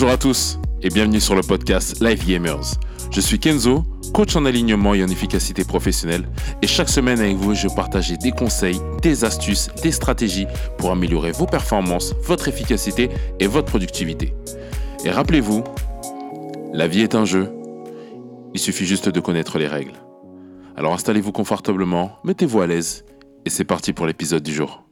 Bonjour à tous et bienvenue sur le podcast Live Gamers. Je suis Kenzo, coach en alignement et en efficacité professionnelle et chaque semaine avec vous, je partage des conseils, des astuces, des stratégies pour améliorer vos performances, votre efficacité et votre productivité. Et rappelez-vous, la vie est un jeu, il suffit juste de connaître les règles. Alors installez-vous confortablement, mettez-vous à l'aise et c'est parti pour l'épisode du jour.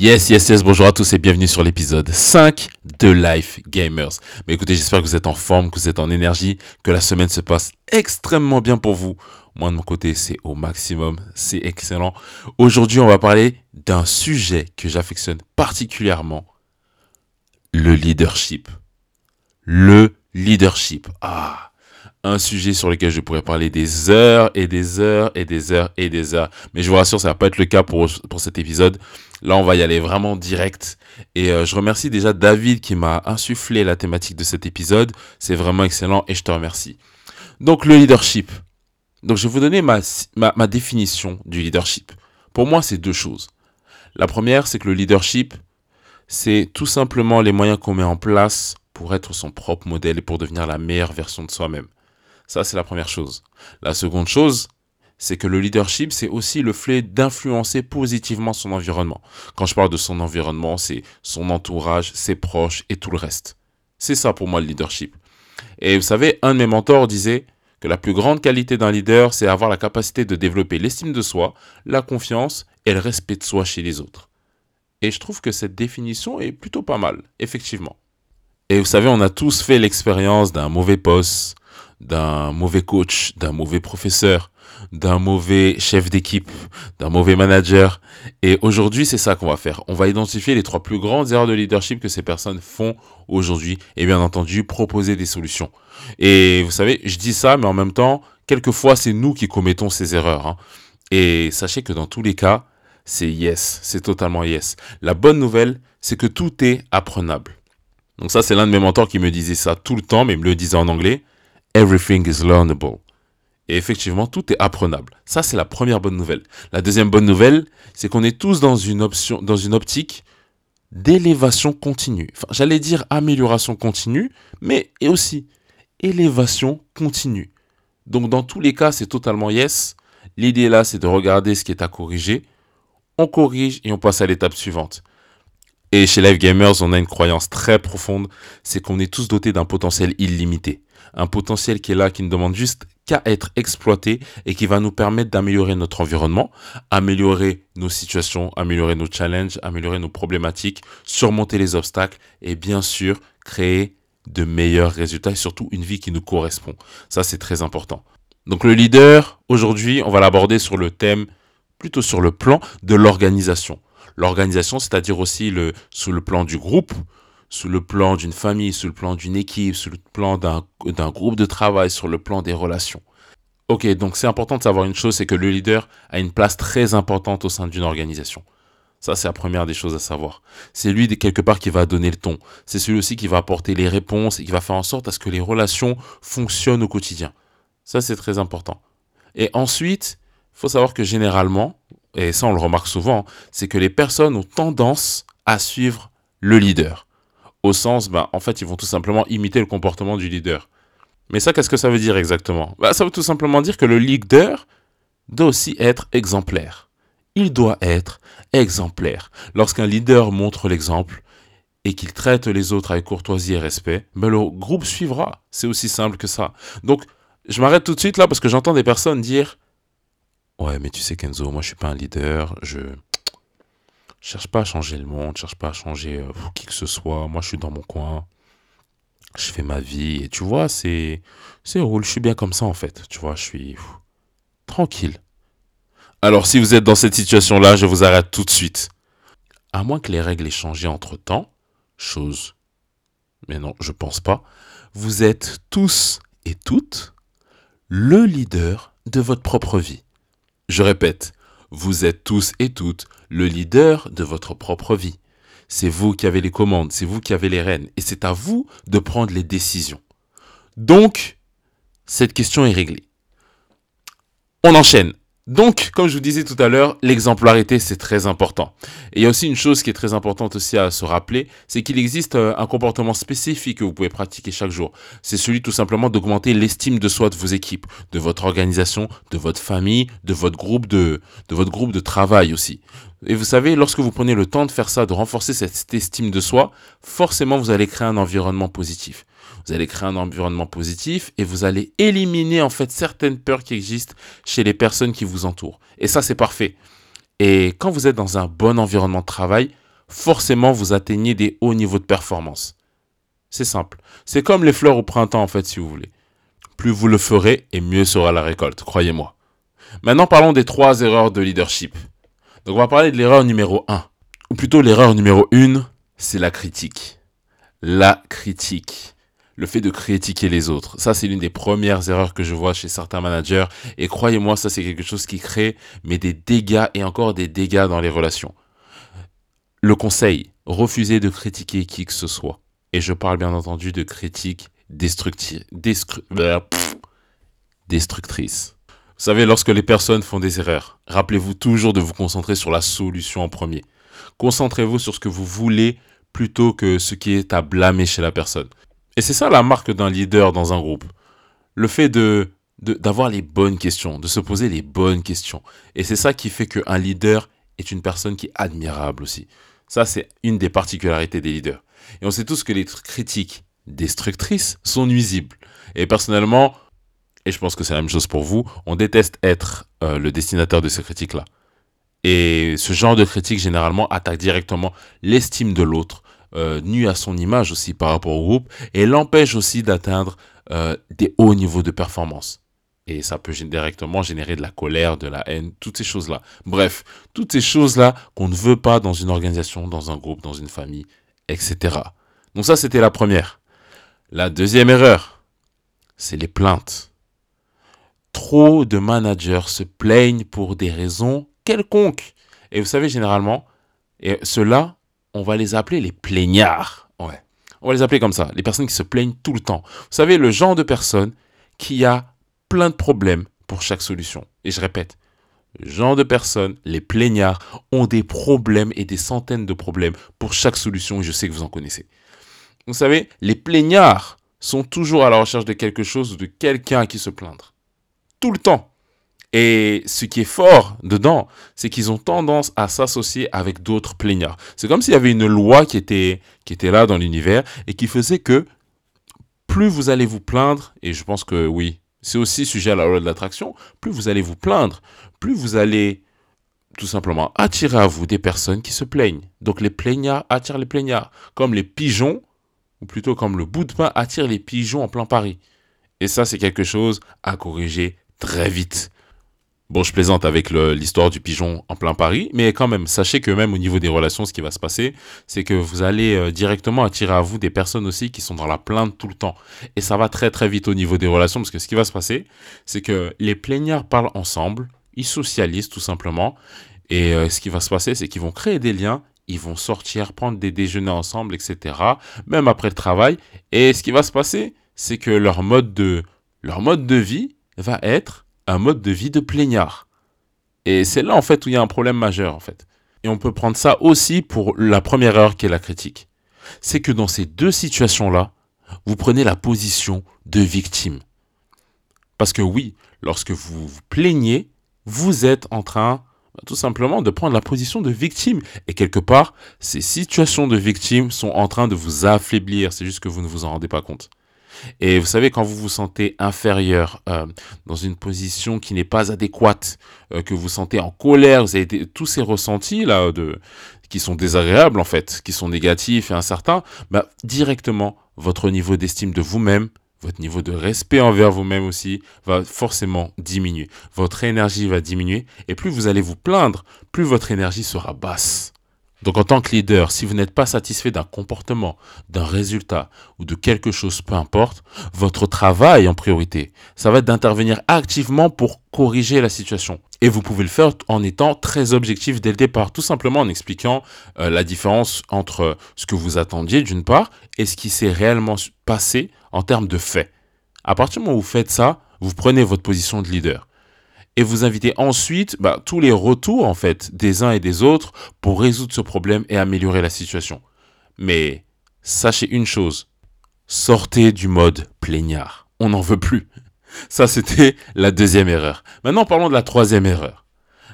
Yes, yes, yes, bonjour à tous et bienvenue sur l'épisode 5 de Life Gamers. Mais écoutez, j'espère que vous êtes en forme, que vous êtes en énergie, que la semaine se passe extrêmement bien pour vous. Moi, de mon côté, c'est au maximum, c'est excellent. Aujourd'hui, on va parler d'un sujet que j'affectionne particulièrement, le leadership. Le leadership. Ah, un sujet sur lequel je pourrais parler des heures et des heures et des heures et des heures. Mais je vous rassure, ça va pas être le cas pour, pour cet épisode. Là, on va y aller vraiment direct. Et euh, je remercie déjà David qui m'a insufflé la thématique de cet épisode. C'est vraiment excellent et je te remercie. Donc, le leadership. Donc, je vais vous donner ma, ma, ma définition du leadership. Pour moi, c'est deux choses. La première, c'est que le leadership, c'est tout simplement les moyens qu'on met en place pour être son propre modèle et pour devenir la meilleure version de soi-même. Ça, c'est la première chose. La seconde chose, c'est que le leadership, c'est aussi le fait d'influencer positivement son environnement. Quand je parle de son environnement, c'est son entourage, ses proches et tout le reste. C'est ça pour moi le leadership. Et vous savez, un de mes mentors disait que la plus grande qualité d'un leader, c'est avoir la capacité de développer l'estime de soi, la confiance et le respect de soi chez les autres. Et je trouve que cette définition est plutôt pas mal, effectivement. Et vous savez, on a tous fait l'expérience d'un mauvais poste, d'un mauvais coach, d'un mauvais professeur, d'un mauvais chef d'équipe, d'un mauvais manager. Et aujourd'hui, c'est ça qu'on va faire. On va identifier les trois plus grandes erreurs de leadership que ces personnes font aujourd'hui et bien entendu proposer des solutions. Et vous savez, je dis ça, mais en même temps, quelquefois, c'est nous qui commettons ces erreurs. Hein. Et sachez que dans tous les cas, c'est yes, c'est totalement yes. La bonne nouvelle, c'est que tout est apprenable. Donc ça, c'est l'un de mes mentors qui me disait ça tout le temps, mais il me le disait en anglais. Everything is learnable. Et effectivement, tout est apprenable. Ça, c'est la première bonne nouvelle. La deuxième bonne nouvelle, c'est qu'on est tous dans une option, dans une optique d'élévation continue. J'allais dire amélioration continue, mais et aussi élévation continue. Donc, dans tous les cas, c'est totalement yes. L'idée là, c'est de regarder ce qui est à corriger. On corrige et on passe à l'étape suivante. Et chez Live Gamers, on a une croyance très profonde, c'est qu'on est tous dotés d'un potentiel illimité. Un potentiel qui est là, qui ne demande juste qu'à être exploité et qui va nous permettre d'améliorer notre environnement, améliorer nos situations, améliorer nos challenges, améliorer nos problématiques, surmonter les obstacles et bien sûr créer de meilleurs résultats et surtout une vie qui nous correspond. Ça, c'est très important. Donc le leader, aujourd'hui, on va l'aborder sur le thème, plutôt sur le plan de l'organisation l'organisation, c'est-à-dire aussi le, sous le plan du groupe, sous le plan d'une famille, sous le plan d'une équipe, sous le plan d'un groupe de travail, sur le plan des relations. Ok, donc c'est important de savoir une chose, c'est que le leader a une place très importante au sein d'une organisation. Ça, c'est la première des choses à savoir. C'est lui, quelque part, qui va donner le ton. C'est celui aussi qui va apporter les réponses et qui va faire en sorte à ce que les relations fonctionnent au quotidien. Ça, c'est très important. Et ensuite, il faut savoir que généralement, et ça on le remarque souvent, c'est que les personnes ont tendance à suivre le leader. Au sens, ben, en fait, ils vont tout simplement imiter le comportement du leader. Mais ça, qu'est-ce que ça veut dire exactement? Ben, Ça veut tout simplement dire que le leader doit aussi être exemplaire. Il doit être exemplaire. Lorsqu'un leader montre l'exemple et qu'il traite les autres avec courtoisie et respect, ben, le groupe suivra. C'est aussi simple que ça. Donc, je m'arrête tout de suite là parce que j'entends des personnes dire Ouais, mais tu sais, Kenzo, moi je suis pas un leader, je cherche pas à changer le monde, je cherche pas à changer euh, qui que ce soit. Moi je suis dans mon coin, je fais ma vie, et tu vois, c'est c'est roule, je suis bien comme ça en fait, tu vois, je suis tranquille. Alors si vous êtes dans cette situation-là, je vous arrête tout de suite. À moins que les règles aient changé entre temps, chose, mais non, je pense pas, vous êtes tous et toutes le leader de votre propre vie. Je répète, vous êtes tous et toutes le leader de votre propre vie. C'est vous qui avez les commandes, c'est vous qui avez les rênes, et c'est à vous de prendre les décisions. Donc, cette question est réglée. On enchaîne. Donc, comme je vous disais tout à l'heure, l'exemplarité, c'est très important. Et il y a aussi une chose qui est très importante aussi à se rappeler, c'est qu'il existe euh, un comportement spécifique que vous pouvez pratiquer chaque jour. C'est celui tout simplement d'augmenter l'estime de soi de vos équipes, de votre organisation, de votre famille, de votre groupe de, de votre groupe de travail aussi. Et vous savez, lorsque vous prenez le temps de faire ça, de renforcer cette estime de soi, forcément, vous allez créer un environnement positif. Vous allez créer un environnement positif et vous allez éliminer en fait certaines peurs qui existent chez les personnes qui vous entourent. Et ça, c'est parfait. Et quand vous êtes dans un bon environnement de travail, forcément, vous atteignez des hauts niveaux de performance. C'est simple. C'est comme les fleurs au printemps, en fait, si vous voulez. Plus vous le ferez, et mieux sera la récolte, croyez-moi. Maintenant, parlons des trois erreurs de leadership. Donc, on va parler de l'erreur numéro 1. Ou plutôt, l'erreur numéro 1, c'est la critique. La critique le fait de critiquer les autres. Ça, c'est l'une des premières erreurs que je vois chez certains managers. Et croyez-moi, ça, c'est quelque chose qui crée mais des dégâts et encore des dégâts dans les relations. Le conseil, refusez de critiquer qui que ce soit. Et je parle bien entendu de critiques destructrices. destructrices. Vous savez, lorsque les personnes font des erreurs, rappelez-vous toujours de vous concentrer sur la solution en premier. Concentrez-vous sur ce que vous voulez plutôt que ce qui est à blâmer chez la personne. Et c'est ça la marque d'un leader dans un groupe. Le fait d'avoir les bonnes questions, de se poser les bonnes questions. Et c'est ça qui fait qu'un leader est une personne qui est admirable aussi. Ça, c'est une des particularités des leaders. Et on sait tous que les critiques destructrices sont nuisibles. Et personnellement, et je pense que c'est la même chose pour vous, on déteste être euh, le destinataire de ces critiques-là. Et ce genre de critique, généralement, attaque directement l'estime de l'autre, euh, nuit à son image aussi par rapport au groupe et l'empêche aussi d'atteindre euh, des hauts niveaux de performance. Et ça peut directement générer de la colère, de la haine, toutes ces choses-là. Bref, toutes ces choses-là qu'on ne veut pas dans une organisation, dans un groupe, dans une famille, etc. Donc ça, c'était la première. La deuxième erreur, c'est les plaintes. Trop de managers se plaignent pour des raisons quelconques. Et vous savez, généralement, cela on va les appeler les plaignards. Ouais. On va les appeler comme ça, les personnes qui se plaignent tout le temps. Vous savez, le genre de personne qui a plein de problèmes pour chaque solution. Et je répète, le genre de personnes, les plaignards, ont des problèmes et des centaines de problèmes pour chaque solution. Et je sais que vous en connaissez. Vous savez, les plaignards sont toujours à la recherche de quelque chose ou de quelqu'un à qui se plaindre. Tout le temps. Et ce qui est fort dedans, c'est qu'ils ont tendance à s'associer avec d'autres plaignards. C'est comme s'il y avait une loi qui était, qui était là dans l'univers et qui faisait que plus vous allez vous plaindre, et je pense que oui, c'est aussi sujet à la loi de l'attraction, plus vous allez vous plaindre, plus vous allez tout simplement attirer à vous des personnes qui se plaignent. Donc les plaignards attirent les plaignards, comme les pigeons, ou plutôt comme le bout de pain attire les pigeons en plein Paris. Et ça, c'est quelque chose à corriger très vite. Bon, je plaisante avec l'histoire du pigeon en plein Paris, mais quand même, sachez que même au niveau des relations, ce qui va se passer, c'est que vous allez euh, directement attirer à vous des personnes aussi qui sont dans la plainte tout le temps. Et ça va très très vite au niveau des relations, parce que ce qui va se passer, c'est que les plaignards parlent ensemble, ils socialisent tout simplement, et euh, ce qui va se passer, c'est qu'ils vont créer des liens, ils vont sortir, prendre des déjeuners ensemble, etc., même après le travail, et ce qui va se passer, c'est que leur mode de, leur mode de vie va être un mode de vie de plaignard. Et c'est là en fait où il y a un problème majeur en fait. Et on peut prendre ça aussi pour la première erreur qui est la critique. C'est que dans ces deux situations-là, vous prenez la position de victime. Parce que oui, lorsque vous vous plaignez, vous êtes en train bah, tout simplement de prendre la position de victime. Et quelque part, ces situations de victime sont en train de vous affaiblir. C'est juste que vous ne vous en rendez pas compte. Et vous savez, quand vous vous sentez inférieur, euh, dans une position qui n'est pas adéquate, euh, que vous sentez en colère, vous avez tous ces ressentis là de qui sont désagréables en fait, qui sont négatifs et incertains, bah, directement votre niveau d'estime de vous-même, votre niveau de respect envers vous-même aussi va forcément diminuer. Votre énergie va diminuer et plus vous allez vous plaindre, plus votre énergie sera basse. Donc en tant que leader, si vous n'êtes pas satisfait d'un comportement, d'un résultat ou de quelque chose, peu importe, votre travail en priorité, ça va être d'intervenir activement pour corriger la situation. Et vous pouvez le faire en étant très objectif dès le départ, tout simplement en expliquant euh, la différence entre ce que vous attendiez d'une part et ce qui s'est réellement passé en termes de faits. À partir du moment où vous faites ça, vous prenez votre position de leader. Et vous invitez ensuite bah, tous les retours en fait des uns et des autres pour résoudre ce problème et améliorer la situation. Mais sachez une chose, sortez du mode plaignard. On n'en veut plus. Ça, c'était la deuxième erreur. Maintenant, parlons de la troisième erreur.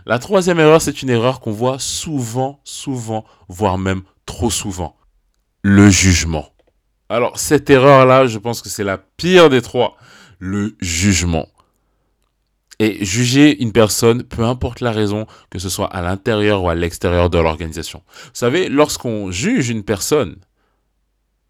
La troisième erreur, c'est une erreur qu'on voit souvent, souvent, voire même trop souvent. Le jugement. Alors, cette erreur-là, je pense que c'est la pire des trois. Le jugement. Et juger une personne, peu importe la raison, que ce soit à l'intérieur ou à l'extérieur de l'organisation. Vous savez, lorsqu'on juge une personne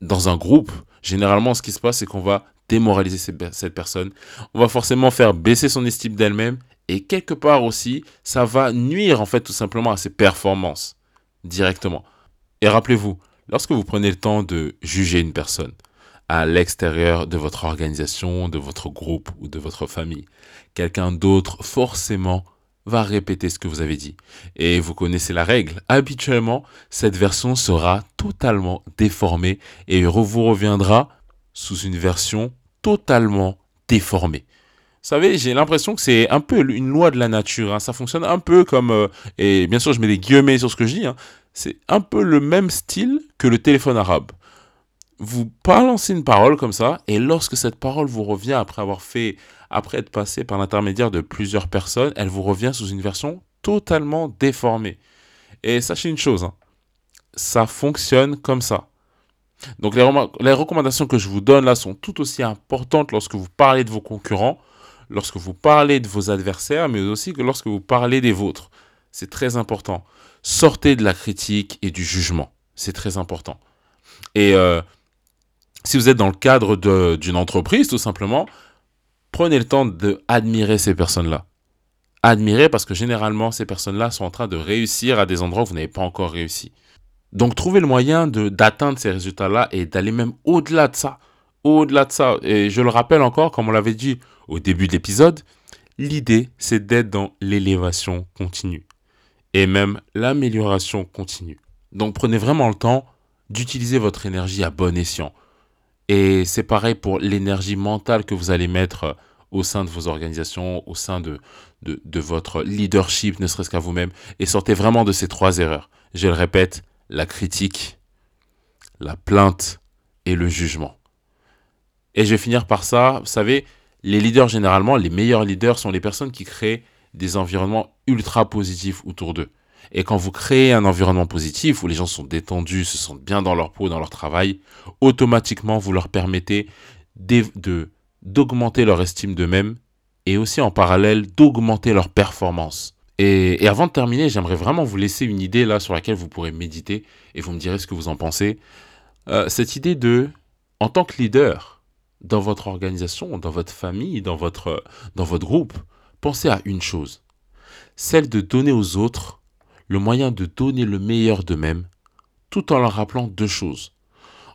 dans un groupe, généralement, ce qui se passe, c'est qu'on va démoraliser cette personne. On va forcément faire baisser son estime d'elle-même. Et quelque part aussi, ça va nuire, en fait, tout simplement à ses performances directement. Et rappelez-vous, lorsque vous prenez le temps de juger une personne, à l'extérieur de votre organisation, de votre groupe ou de votre famille. Quelqu'un d'autre forcément va répéter ce que vous avez dit. Et vous connaissez la règle. Habituellement, cette version sera totalement déformée et vous reviendra sous une version totalement déformée. Vous savez, j'ai l'impression que c'est un peu une loi de la nature. Hein. Ça fonctionne un peu comme, euh, et bien sûr je mets des guillemets sur ce que je dis, hein. c'est un peu le même style que le téléphone arabe vous balancez une parole comme ça, et lorsque cette parole vous revient après avoir fait, après être passé par l'intermédiaire de plusieurs personnes, elle vous revient sous une version totalement déformée. Et sachez une chose, hein, ça fonctionne comme ça. Donc les, recommandations que je vous donne là sont tout aussi importantes lorsque vous parlez de vos concurrents, lorsque vous parlez de vos adversaires, mais aussi que lorsque vous parlez des vôtres. C'est très important. Sortez de la critique et du jugement. C'est très important. Et euh, si vous êtes dans le cadre d'une entreprise, tout simplement, prenez le temps d'admirer ces personnes-là. Admirer parce que généralement, ces personnes-là sont en train de réussir à des endroits où vous n'avez pas encore réussi. Donc, trouvez le moyen d'atteindre ces résultats-là et d'aller même au-delà de ça. Au-delà de ça. Et je le rappelle encore, comme on l'avait dit au début de l'épisode, l'idée, c'est d'être dans l'élévation continue et même l'amélioration continue. Donc, prenez vraiment le temps d'utiliser votre énergie à bon escient. Et c'est pareil pour l'énergie mentale que vous allez mettre euh, au sein de vos organisations, au sein de, de, votre leadership, ne serait-ce qu'à vous-même. Et sortez vraiment de ces trois erreurs. Je le répète, la critique, la plainte et le jugement. Et je vais finir par ça. Vous savez, les leaders, généralement, les meilleurs leaders sont les personnes qui créent des environnements ultra positifs autour d'eux. Et quand vous créez un environnement positif où les gens sont détendus, se sentent bien dans leur peau, dans leur travail, automatiquement vous leur permettez d'augmenter leur estime d'eux-mêmes et aussi en parallèle d'augmenter leur performance. Et, avant de terminer, j'aimerais vraiment vous laisser une idée là sur laquelle vous pourrez méditer et vous me direz ce que vous en pensez. Euh, cette idée de, en tant que leader, dans votre organisation, dans votre famille, dans votre, dans votre groupe, pensez à une chose, celle de donner aux autres le moyen de donner le meilleur d'eux-mêmes, tout en leur rappelant deux choses.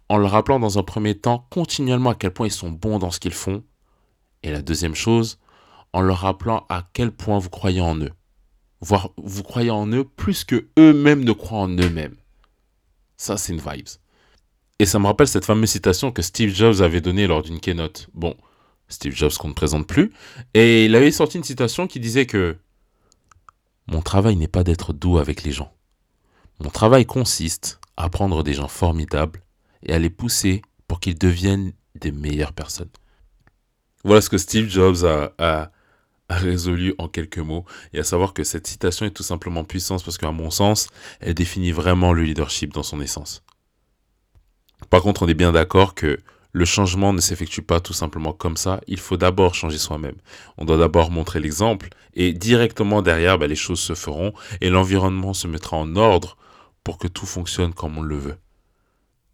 En leur rappelant dans un premier temps continuellement à quel point ils sont bons dans ce qu'ils font, et la deuxième chose, en leur rappelant à quel point vous croyez en eux. Voire vous croyez en eux plus que eux-mêmes ne croient en eux-mêmes. Ça, c'est une vibes. Et ça me rappelle cette fameuse citation que Steve Jobs avait donnée lors d'une keynote. Bon, Steve Jobs qu'on ne présente plus. Et il avait sorti une citation qui disait que mon travail n'est pas d'être doux avec les gens. Mon travail consiste à prendre des gens formidables et à les pousser pour qu'ils deviennent des meilleures personnes. Voilà ce que Steve Jobs a, résolu en quelques mots. Et à savoir que cette citation est tout simplement puissante parce qu'à mon sens, elle définit vraiment le leadership dans son essence. Par contre, on est bien d'accord que le changement ne s'effectue pas tout simplement comme ça. Il faut d'abord changer soi-même. On doit d'abord montrer l'exemple et directement derrière, bah, les choses se feront et l'environnement se mettra en ordre pour que tout fonctionne comme on le veut.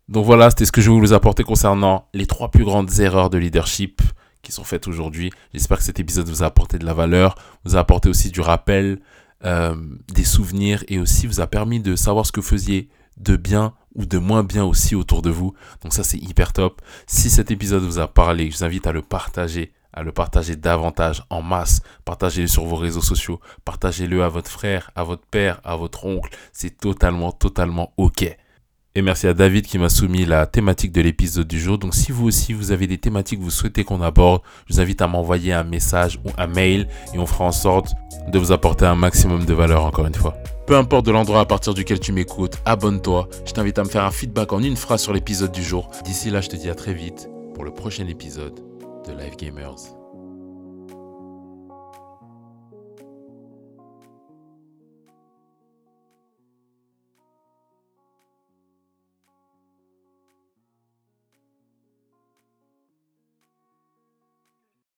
Donc voilà, c'était ce que je voulais vous apporter concernant les trois plus grandes erreurs de leadership qui sont faites aujourd'hui. J'espère que cet épisode vous a apporté de la valeur, vous a apporté aussi du rappel, euh, des souvenirs et aussi vous a permis de savoir ce que vous faisiez de bien ou de moins bien aussi autour de vous. Donc ça c'est hyper top. Si cet épisode vous a parlé, je vous invite à le partager, à le partager davantage en masse. Partagez-le sur vos réseaux sociaux, partagez-le à votre frère, à votre père, à votre oncle. C'est totalement, totalement ok. Et merci à David qui m'a soumis la thématique de l'épisode du jour. Donc si vous aussi vous avez des thématiques que vous souhaitez qu'on aborde, je vous invite à m'envoyer un message ou un mail et on fera en sorte de vous apporter un maximum de valeur encore une fois. Peu importe de l'endroit à partir duquel tu m'écoutes, abonne-toi. Je t'invite à me faire un feedback en une phrase sur l'épisode du jour. D'ici là, je te dis à très vite pour le prochain épisode de Live Gamers.